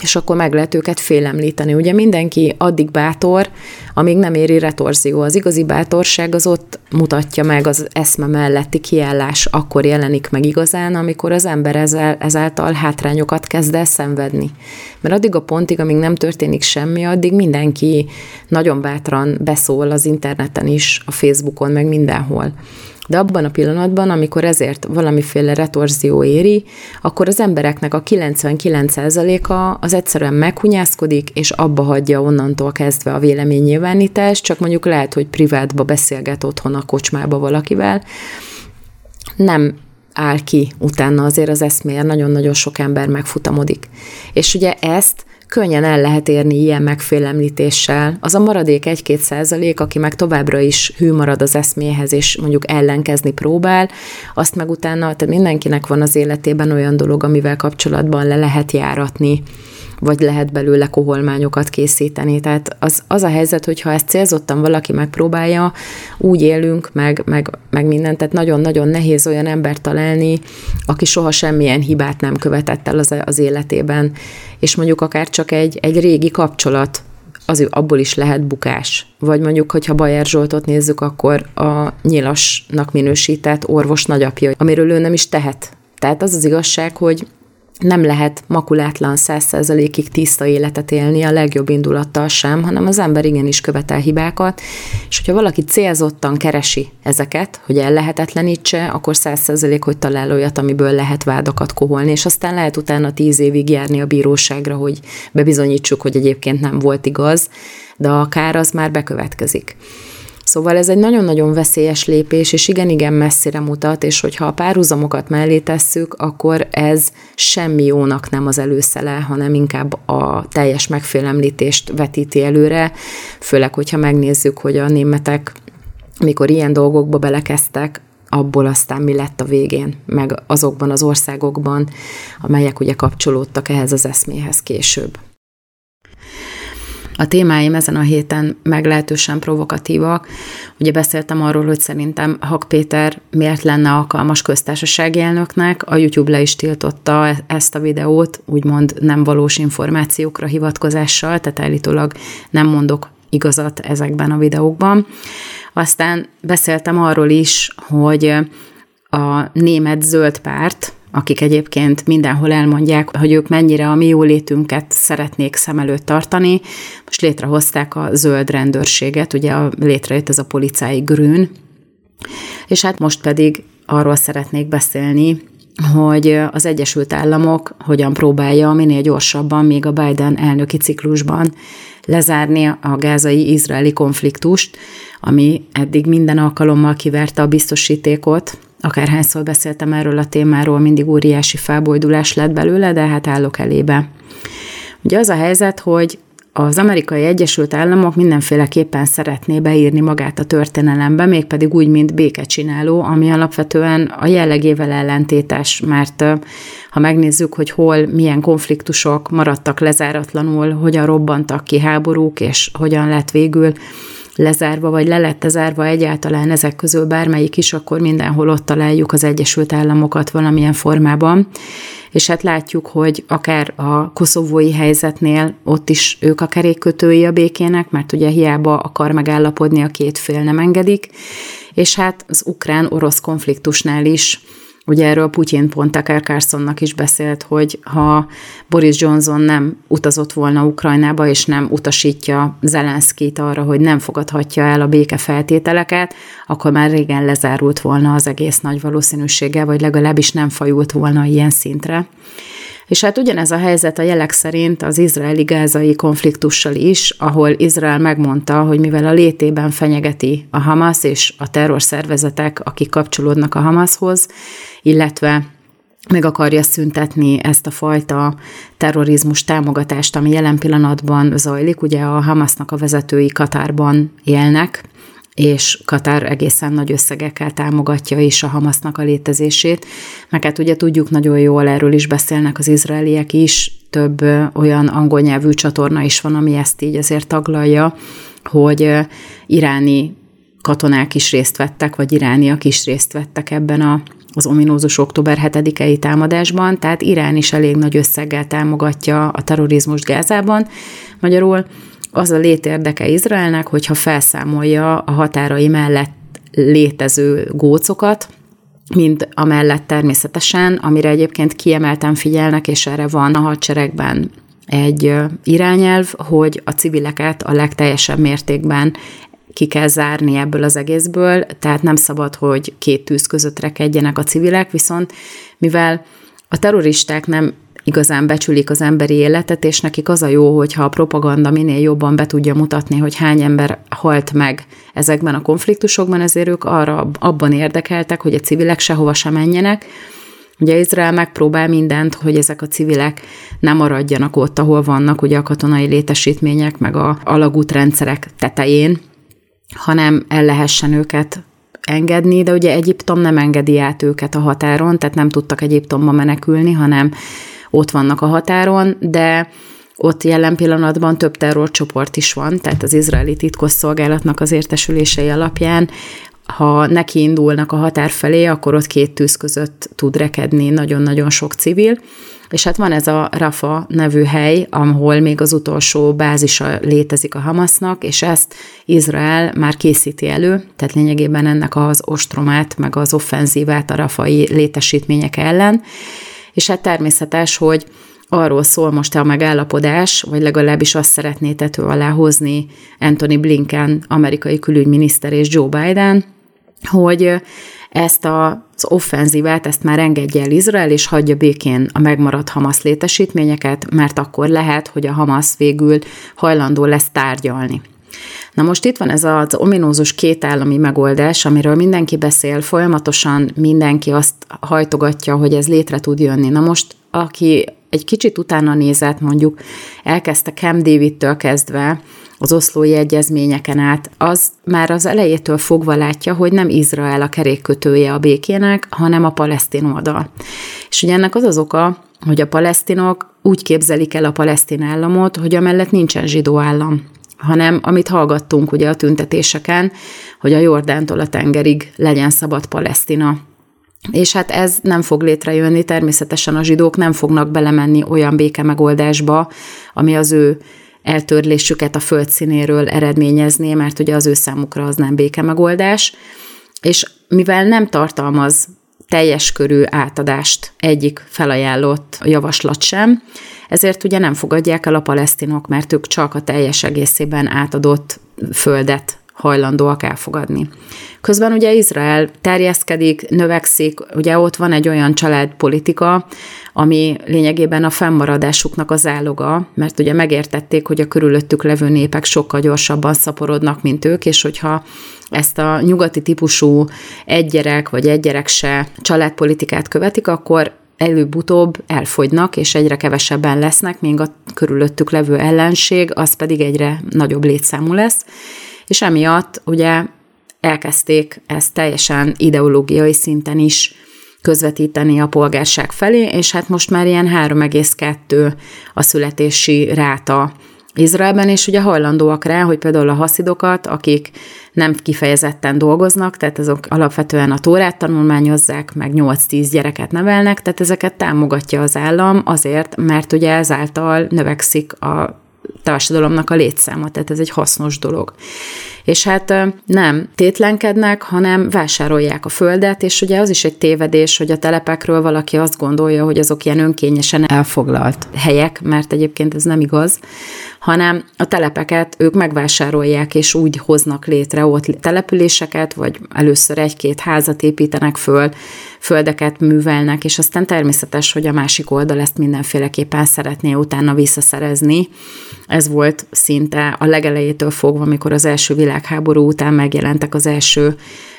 Speaker 2: és akkor meg lehet őket félemlíteni. Ugye mindenki addig bátor, amíg nem éri retorzió. Az igazi bátorság az ott mutatja meg az eszme melletti kiállás, akkor jelenik meg igazán, amikor az ember ezzel, ezáltal hátrányokat kezd el szenvedni. Mert addig a pontig, amíg nem történik semmi, addig mindenki nagyon bátran beszól az interneten is, a Facebookon, meg mindenhol. De abban a pillanatban, amikor ezért valamiféle retorzió éri, akkor az embereknek a 99%-a az egyszerűen meghunyászkodik, és abba hagyja onnantól kezdve a véleménynyilvánítást, csak mondjuk lehet, hogy privátba beszélget otthon a kocsmába valakivel, nem áll ki utána azért az eszméért, nagyon-nagyon sok ember megfutamodik. És ugye ezt könnyen el lehet érni ilyen megfélemlítéssel. Az a maradék 1-2 százalék, aki meg továbbra is hű marad az eszméhez, és mondjuk ellenkezni próbál, azt meg utána, tehát mindenkinek van az életében olyan dolog, amivel kapcsolatban le lehet járatni vagy lehet belőle koholmányokat készíteni. Tehát az, az a helyzet, hogyha ezt célzottan valaki megpróbálja, úgy élünk, meg, meg, meg mindent, tehát nagyon-nagyon nehéz olyan embert találni, aki soha semmilyen hibát nem követett el az, az életében, és mondjuk akár csak egy, egy régi kapcsolat, az abból is lehet bukás. Vagy mondjuk, hogyha Bajer Zsoltot nézzük, akkor a nyilasnak minősített orvos nagyapja, amiről ő nem is tehet. Tehát az az igazság, hogy nem lehet makulátlan százszerzalékig tiszta életet élni a legjobb indulattal sem, hanem az ember igenis követel hibákat, és hogyha valaki célzottan keresi ezeket, hogy ellehetetlenítse, akkor százszerzalék, hogy talál olyat, amiből lehet vádakat koholni, és aztán lehet utána tíz évig járni a bíróságra, hogy bebizonyítsuk, hogy egyébként nem volt igaz, de a kár az már bekövetkezik. Szóval ez egy nagyon-nagyon veszélyes lépés, és igen-igen messzire mutat, és hogyha a párhuzamokat mellé tesszük, akkor ez semmi jónak nem az előszele, hanem inkább a teljes megfélemlítést vetíti előre, főleg, hogyha megnézzük, hogy a németek mikor ilyen dolgokba belekeztek, abból aztán mi lett a végén, meg azokban az országokban, amelyek ugye kapcsolódtak ehhez az eszméhez később. A témáim ezen a héten meglehetősen provokatívak. Ugye beszéltem arról, hogy szerintem Hak Péter miért lenne alkalmas köztársasági elnöknek. A YouTube le is tiltotta e- ezt a videót, úgymond nem valós információkra hivatkozással, tehát állítólag nem mondok igazat ezekben a videókban. Aztán beszéltem arról is, hogy a német zöld párt, akik egyébként mindenhol elmondják, hogy ők mennyire a mi jólétünket szeretnék szem előtt tartani. Most létrehozták a zöld rendőrséget, ugye a, létrejött ez a policái grün, és hát most pedig arról szeretnék beszélni, hogy az Egyesült Államok hogyan próbálja minél gyorsabban, még a Biden elnöki ciklusban lezárni a gázai-izraeli konfliktust, ami eddig minden alkalommal kiverte a biztosítékot, akárhányszor beszéltem erről a témáról, mindig óriási felbojdulás lett belőle, de hát állok elébe. Ugye az a helyzet, hogy az amerikai Egyesült Államok mindenféleképpen szeretné beírni magát a történelembe, mégpedig úgy, mint békecsináló, ami alapvetően a jellegével ellentétes, mert ha megnézzük, hogy hol milyen konfliktusok maradtak lezáratlanul, hogyan robbantak ki háborúk, és hogyan lett végül
Speaker 1: lezárva, vagy le lett zárva egyáltalán ezek közül bármelyik is, akkor mindenhol ott találjuk az Egyesült Államokat valamilyen formában. És hát látjuk, hogy akár a koszovói helyzetnél ott is ők a kerékkötői a békének, mert ugye hiába akar megállapodni, a két fél nem engedik, és hát az ukrán-orosz konfliktusnál is Ugye erről Putyin pont Tucker Carlsonnak is beszélt, hogy ha Boris Johnson nem utazott volna Ukrajnába, és nem utasítja Zelenszkit arra, hogy nem fogadhatja el a béke feltételeket, akkor már régen lezárult volna az egész nagy valószínűséggel, vagy legalábbis nem fajult volna ilyen szintre. És hát ugyanez a helyzet a jelek szerint az izraeli-gázai konfliktussal is, ahol Izrael megmondta, hogy mivel a létében fenyegeti a Hamas és a terrorszervezetek, akik kapcsolódnak a Hamashoz, illetve meg akarja szüntetni ezt a fajta terrorizmus támogatást, ami jelen pillanatban zajlik. Ugye a Hamasnak a vezetői Katárban élnek, és Katár egészen nagy összegekkel támogatja is a Hamasznak a létezését. Meg hát ugye tudjuk nagyon jól, erről is beszélnek az izraeliek is, több olyan angol nyelvű csatorna is van, ami ezt így azért taglalja, hogy iráni katonák is részt vettek, vagy irániak is részt vettek ebben a, az ominózus október 7-i támadásban, tehát Irán is elég nagy összeggel támogatja a terrorizmust Gázában. Magyarul az a létérdeke Izraelnek, hogyha felszámolja a határai mellett létező gócokat, mind amellett természetesen, amire egyébként kiemelten figyelnek, és erre van a hadseregben egy irányelv, hogy a civileket a legteljesebb mértékben ki kell zárni ebből az egészből, tehát nem szabad, hogy két tűz között rekedjenek a civilek, viszont mivel a terroristák nem igazán becsülik az emberi életet, és nekik az a jó, hogyha a propaganda minél jobban be tudja mutatni, hogy hány ember halt meg ezekben a konfliktusokban, ezért ők arra abban érdekeltek, hogy a civilek sehova sem menjenek. Ugye Izrael megpróbál mindent, hogy ezek a civilek nem maradjanak ott, ahol vannak ugye a katonai létesítmények, meg a alagútrendszerek tetején, hanem el lehessen őket engedni, de ugye Egyiptom nem engedi át őket a határon, tehát nem tudtak Egyiptomba menekülni, hanem ott vannak a határon, de ott jelen pillanatban több terrorcsoport is van, tehát az izraeli titkosszolgálatnak az értesülései alapján ha neki indulnak a határ felé, akkor ott két tűz között tud rekedni nagyon-nagyon sok civil, és hát van ez a Rafa nevű hely, ahol még az utolsó bázisa létezik a Hamasnak, és ezt Izrael már készíti elő, tehát lényegében ennek az ostromát, meg az offenzívát a rafai létesítmények ellen, és hát természetes, hogy arról szól most a megállapodás, vagy legalábbis azt szeretné tető alá hozni Anthony Blinken, amerikai külügyminiszter és Joe Biden, hogy ezt az offenzívát, ezt már engedje el Izrael, és hagyja békén a megmaradt Hamas létesítményeket, mert akkor lehet, hogy a Hamas végül hajlandó lesz tárgyalni. Na most itt van ez az ominózus kétállami megoldás, amiről mindenki beszél, folyamatosan mindenki azt hajtogatja, hogy ez létre tud jönni. Na most, aki egy kicsit utána nézett, mondjuk elkezdte Cam David-től kezdve, az oszlói egyezményeken át, az már az elejétől fogva látja, hogy nem Izrael a kerékkötője a békének, hanem a palesztin oldal. És ugye ennek az az oka, hogy a palesztinok úgy képzelik el a palesztin államot, hogy amellett nincsen zsidó állam hanem amit hallgattunk ugye a tüntetéseken, hogy a Jordántól a tengerig legyen szabad Palesztina. És hát ez nem fog létrejönni, természetesen a zsidók nem fognak belemenni olyan béke megoldásba, ami az ő eltörlésüket a földszínéről eredményezné, mert ugye az ő számukra az nem béke megoldás. És mivel nem tartalmaz teljes körű átadást egyik felajánlott javaslat sem, ezért ugye nem fogadják el a palesztinok, mert ők csak a teljes egészében átadott földet hajlandóak elfogadni. Közben ugye Izrael terjeszkedik, növekszik, ugye ott van egy olyan családpolitika, ami lényegében a fennmaradásuknak az áloga, mert ugye megértették, hogy a körülöttük levő népek sokkal gyorsabban szaporodnak, mint ők, és hogyha ezt a nyugati típusú egygyerek vagy egygyerek se családpolitikát követik, akkor előbb-utóbb elfogynak, és egyre kevesebben lesznek, még a körülöttük levő ellenség, az pedig egyre nagyobb létszámú lesz, és emiatt ugye elkezdték ezt teljesen ideológiai szinten is közvetíteni a polgárság felé, és hát most már ilyen 3,2 a születési ráta Izraelben, és ugye hajlandóak rá, hogy például a haszidokat, akik nem kifejezetten dolgoznak, tehát azok alapvetően a tórát tanulmányozzák, meg 8-10 gyereket nevelnek, tehát ezeket támogatja az állam azért, mert ugye ezáltal növekszik a társadalomnak a létszáma, tehát ez egy hasznos dolog. És hát nem tétlenkednek, hanem vásárolják a földet, és ugye az is egy tévedés, hogy a telepekről valaki azt gondolja, hogy azok ilyen önkényesen elfoglalt helyek, mert egyébként ez nem igaz, hanem a telepeket ők megvásárolják, és úgy hoznak létre ott településeket, vagy először egy-két házat építenek föl, földeket művelnek, és aztán természetes, hogy a másik oldal ezt mindenféleképpen szeretné utána visszaszerezni. Ez volt szinte a legelejétől fogva, amikor az első világháború után megjelentek az első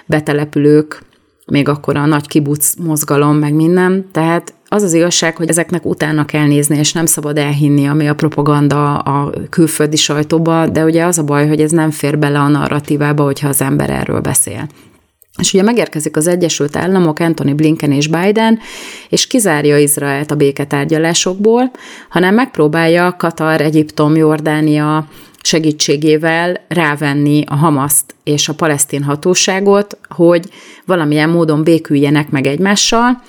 Speaker 1: betelepülők, még akkor a nagy kibuc mozgalom, meg minden. Tehát az az igazság, hogy ezeknek utána kell nézni, és nem szabad elhinni, ami a propaganda a külföldi sajtóba, de ugye az a baj, hogy ez nem fér bele a narratívába, hogyha az ember erről beszél. És ugye megérkezik az Egyesült Államok, Anthony Blinken és Biden, és kizárja Izraelt a béketárgyalásokból, hanem megpróbálja Katar, Egyiptom, Jordánia segítségével rávenni a Hamaszt és a palesztin hatóságot, hogy valamilyen módon béküljenek meg egymással,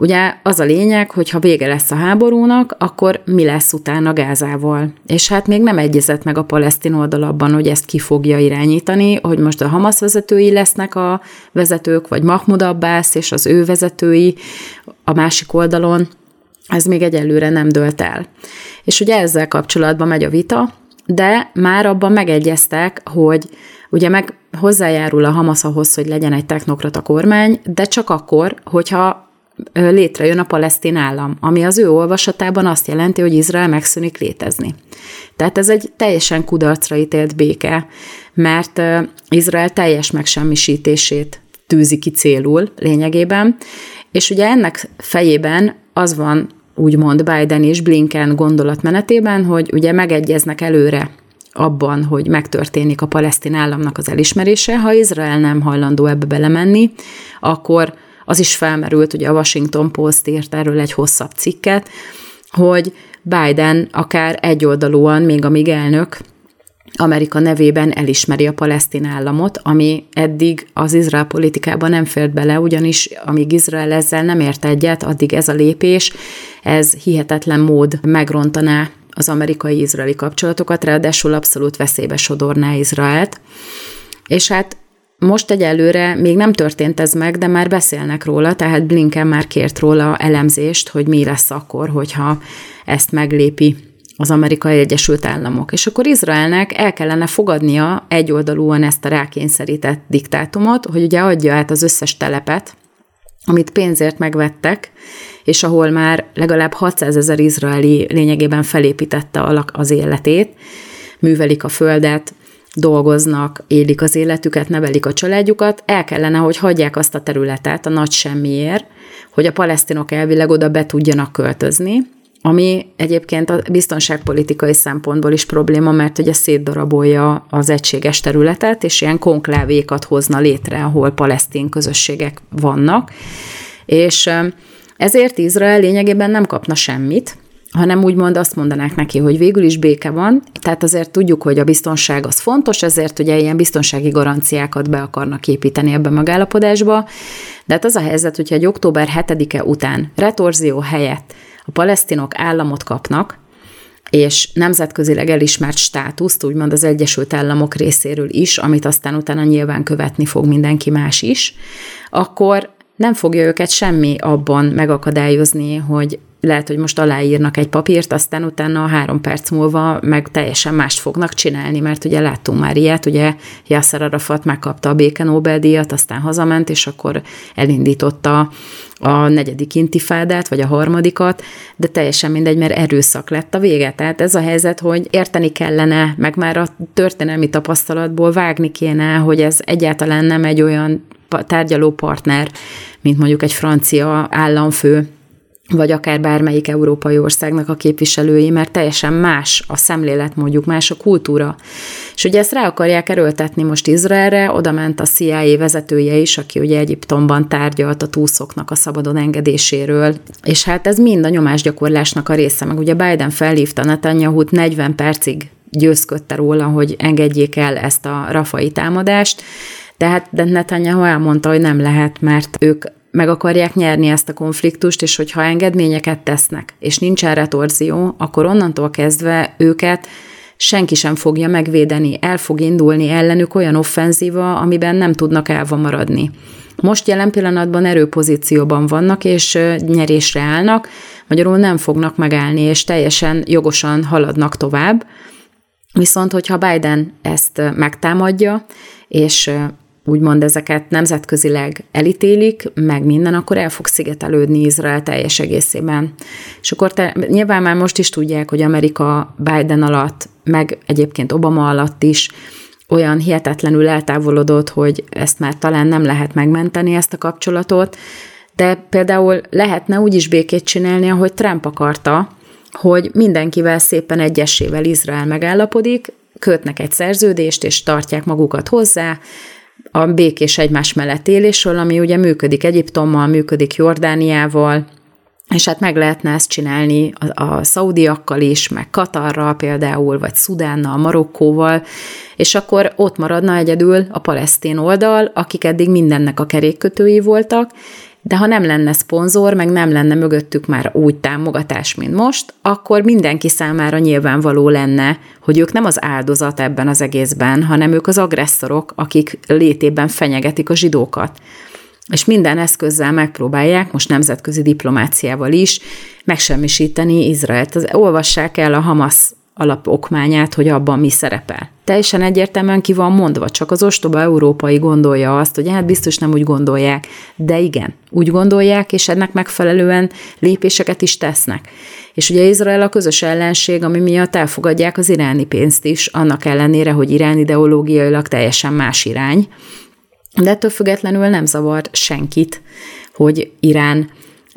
Speaker 1: Ugye az a lényeg, hogy ha vége lesz a háborúnak, akkor mi lesz utána Gázával. És hát még nem egyezett meg a palesztin oldal abban, hogy ezt ki fogja irányítani, hogy most a Hamas vezetői lesznek a vezetők, vagy Mahmoud Abbas és az ő vezetői a másik oldalon, ez még egyelőre nem dölt el. És ugye ezzel kapcsolatban megy a vita, de már abban megegyeztek, hogy ugye meg hozzájárul a Hamas ahhoz, hogy legyen egy technokrata kormány, de csak akkor, hogyha létrejön a palesztin állam, ami az ő olvasatában azt jelenti, hogy Izrael megszűnik létezni. Tehát ez egy teljesen kudarcra ítélt béke, mert Izrael teljes megsemmisítését tűzi ki célul lényegében, és ugye ennek fejében az van úgymond Biden és Blinken gondolatmenetében, hogy ugye megegyeznek előre abban, hogy megtörténik a palesztin államnak az elismerése, ha Izrael nem hajlandó ebbe belemenni, akkor az is felmerült, ugye a Washington Post írt erről egy hosszabb cikket, hogy Biden akár egyoldalúan, még amíg elnök, Amerika nevében elismeri a palesztin államot, ami eddig az Izrael politikában nem fért bele, ugyanis amíg Izrael ezzel nem ért egyet, addig ez a lépés, ez hihetetlen mód megrontaná az amerikai-izraeli kapcsolatokat, ráadásul abszolút veszélybe sodorná Izraelt. És hát most egyelőre még nem történt ez meg, de már beszélnek róla, tehát Blinken már kért róla elemzést, hogy mi lesz akkor, hogyha ezt meglépi az Amerikai Egyesült Államok. És akkor Izraelnek el kellene fogadnia egyoldalúan ezt a rákényszerített diktátumot, hogy ugye adja át az összes telepet, amit pénzért megvettek, és ahol már legalább 600 ezer izraeli lényegében felépítette az életét, művelik a földet, dolgoznak, élik az életüket, nevelik a családjukat, el kellene, hogy hagyják azt a területet a nagy semmiért, hogy a palesztinok elvileg oda be tudjanak költözni, ami egyébként a biztonságpolitikai szempontból is probléma, mert ugye szétdarabolja az egységes területet, és ilyen konklávékat hozna létre, ahol palesztin közösségek vannak, és ezért Izrael lényegében nem kapna semmit, hanem úgymond azt mondanák neki, hogy végül is béke van, tehát azért tudjuk, hogy a biztonság az fontos, ezért ugye ilyen biztonsági garanciákat be akarnak építeni ebbe a megállapodásba, de hát az a helyzet, hogyha egy október 7-e után retorzió helyett a palesztinok államot kapnak, és nemzetközileg elismert státuszt, úgymond az Egyesült Államok részéről is, amit aztán utána nyilván követni fog mindenki más is, akkor nem fogja őket semmi abban megakadályozni, hogy lehet, hogy most aláírnak egy papírt, aztán utána három perc múlva meg teljesen mást fognak csinálni, mert ugye láttunk már ilyet, ugye Yasser Arafat megkapta a béke Nobel-díjat, aztán hazament, és akkor elindította a negyedik intifádát, vagy a harmadikat, de teljesen mindegy, mert erőszak lett a vége. Tehát ez a helyzet, hogy érteni kellene, meg már a történelmi tapasztalatból vágni kéne, hogy ez egyáltalán nem egy olyan tárgyaló partner, mint mondjuk egy francia államfő, vagy akár bármelyik európai országnak a képviselői, mert teljesen más a szemlélet, mondjuk más a kultúra. És ugye ezt rá akarják erőltetni most Izraelre, oda ment a CIA vezetője is, aki ugye Egyiptomban tárgyalt a túszoknak a szabadon engedéséről, és hát ez mind a nyomásgyakorlásnak a része, meg ugye Biden felhívta Netanyahu-t 40 percig győzködte róla, hogy engedjék el ezt a rafai támadást, de Netanyahu elmondta, hogy nem lehet, mert ők meg akarják nyerni ezt a konfliktust, és hogyha engedményeket tesznek, és nincs erre torzió, akkor onnantól kezdve őket senki sem fogja megvédeni, el fog indulni ellenük olyan offenzíva, amiben nem tudnak elva maradni. Most jelen pillanatban erőpozícióban vannak, és nyerésre állnak, magyarul nem fognak megállni, és teljesen jogosan haladnak tovább. Viszont, hogyha Biden ezt megtámadja, és úgymond ezeket nemzetközileg elítélik, meg minden, akkor el fog szigetelődni Izrael teljes egészében. És akkor te, nyilván már most is tudják, hogy Amerika Biden alatt, meg egyébként Obama alatt is olyan hihetetlenül eltávolodott, hogy ezt már talán nem lehet megmenteni, ezt a kapcsolatot, de például lehetne úgy is békét csinálni, ahogy Trump akarta, hogy mindenkivel szépen egyesével Izrael megállapodik, kötnek egy szerződést, és tartják magukat hozzá, a békés egymás mellett élésről, ami ugye működik Egyiptommal, működik Jordániával, és hát meg lehetne ezt csinálni a, a szaudiakkal is, meg Katarral például, vagy Szudánnal, Marokkóval, és akkor ott maradna egyedül a palesztin oldal, akik eddig mindennek a kerékkötői voltak, de ha nem lenne szponzor, meg nem lenne mögöttük már úgy támogatás, mint most, akkor mindenki számára nyilvánvaló lenne, hogy ők nem az áldozat ebben az egészben, hanem ők az agresszorok, akik létében fenyegetik a zsidókat. És minden eszközzel megpróbálják, most nemzetközi diplomáciával is, megsemmisíteni Izraelt. Az, olvassák el a Hamas alapokmányát, hogy abban mi szerepel. Teljesen egyértelműen ki van mondva, csak az ostoba európai gondolja azt, hogy hát biztos nem úgy gondolják, de igen, úgy gondolják, és ennek megfelelően lépéseket is tesznek. És ugye Izrael a közös ellenség, ami miatt elfogadják az iráni pénzt is, annak ellenére, hogy irán ideológiailag teljesen más irány, de ettől függetlenül nem zavar senkit, hogy Irán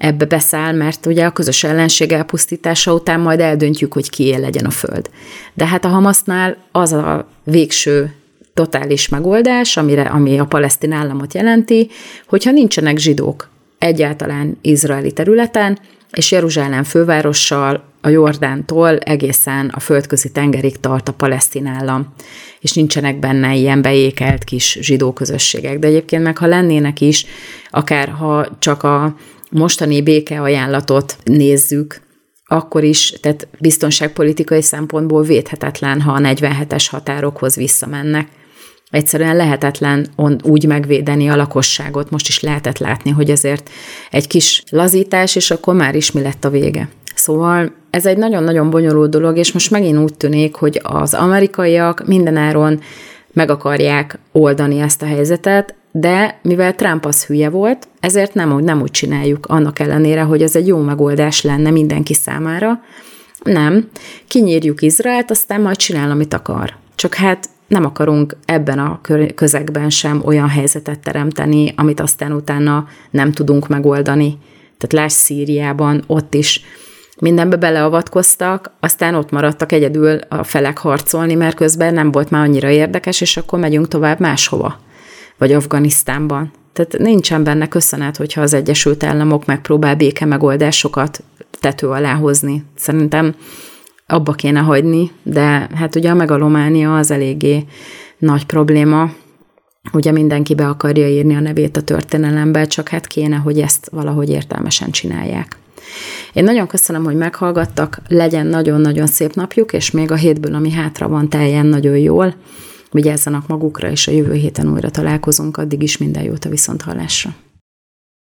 Speaker 1: ebbe beszáll, mert ugye a közös ellenség elpusztítása után majd eldöntjük, hogy kié legyen a föld. De hát a Hamasnál az a végső totális megoldás, amire, ami a palesztin államot jelenti, hogyha nincsenek zsidók egyáltalán izraeli területen, és Jeruzsálem fővárossal a Jordántól egészen a földközi tengerig tart a palesztin állam, és nincsenek benne ilyen beékelt kis zsidó közösségek. De egyébként meg ha lennének is, akár ha csak a mostani békeajánlatot nézzük, akkor is, tehát biztonságpolitikai szempontból védhetetlen, ha a 47-es határokhoz visszamennek. Egyszerűen lehetetlen úgy megvédeni a lakosságot. Most is lehetett látni, hogy azért egy kis lazítás, és akkor már is mi lett a vége. Szóval ez egy nagyon-nagyon bonyolult dolog, és most megint úgy tűnik, hogy az amerikaiak mindenáron meg akarják oldani ezt a helyzetet, de mivel Trump az hülye volt, ezért nem nem úgy csináljuk, annak ellenére, hogy ez egy jó megoldás lenne mindenki számára. Nem, kinyírjuk Izraelt, aztán majd csinál, amit akar. Csak hát nem akarunk ebben a közegben sem olyan helyzetet teremteni, amit aztán utána nem tudunk megoldani. Tehát láss Szíriában, ott is mindenbe beleavatkoztak, aztán ott maradtak egyedül a felek harcolni, mert közben nem volt már annyira érdekes, és akkor megyünk tovább máshova vagy Afganisztánban. Tehát nincsen benne köszönet, hogyha az Egyesült Államok megpróbál béke megoldásokat tető alá hozni. Szerintem abba kéne hagyni, de hát ugye a megalománia az eléggé nagy probléma. Ugye mindenki be akarja írni a nevét a történelembe, csak hát kéne, hogy ezt valahogy értelmesen csinálják. Én nagyon köszönöm, hogy meghallgattak, legyen nagyon-nagyon szép napjuk, és még a hétből, ami hátra van, teljen nagyon jól vigyázzanak magukra, és a jövő héten újra találkozunk, addig is minden jót a viszonthallásra.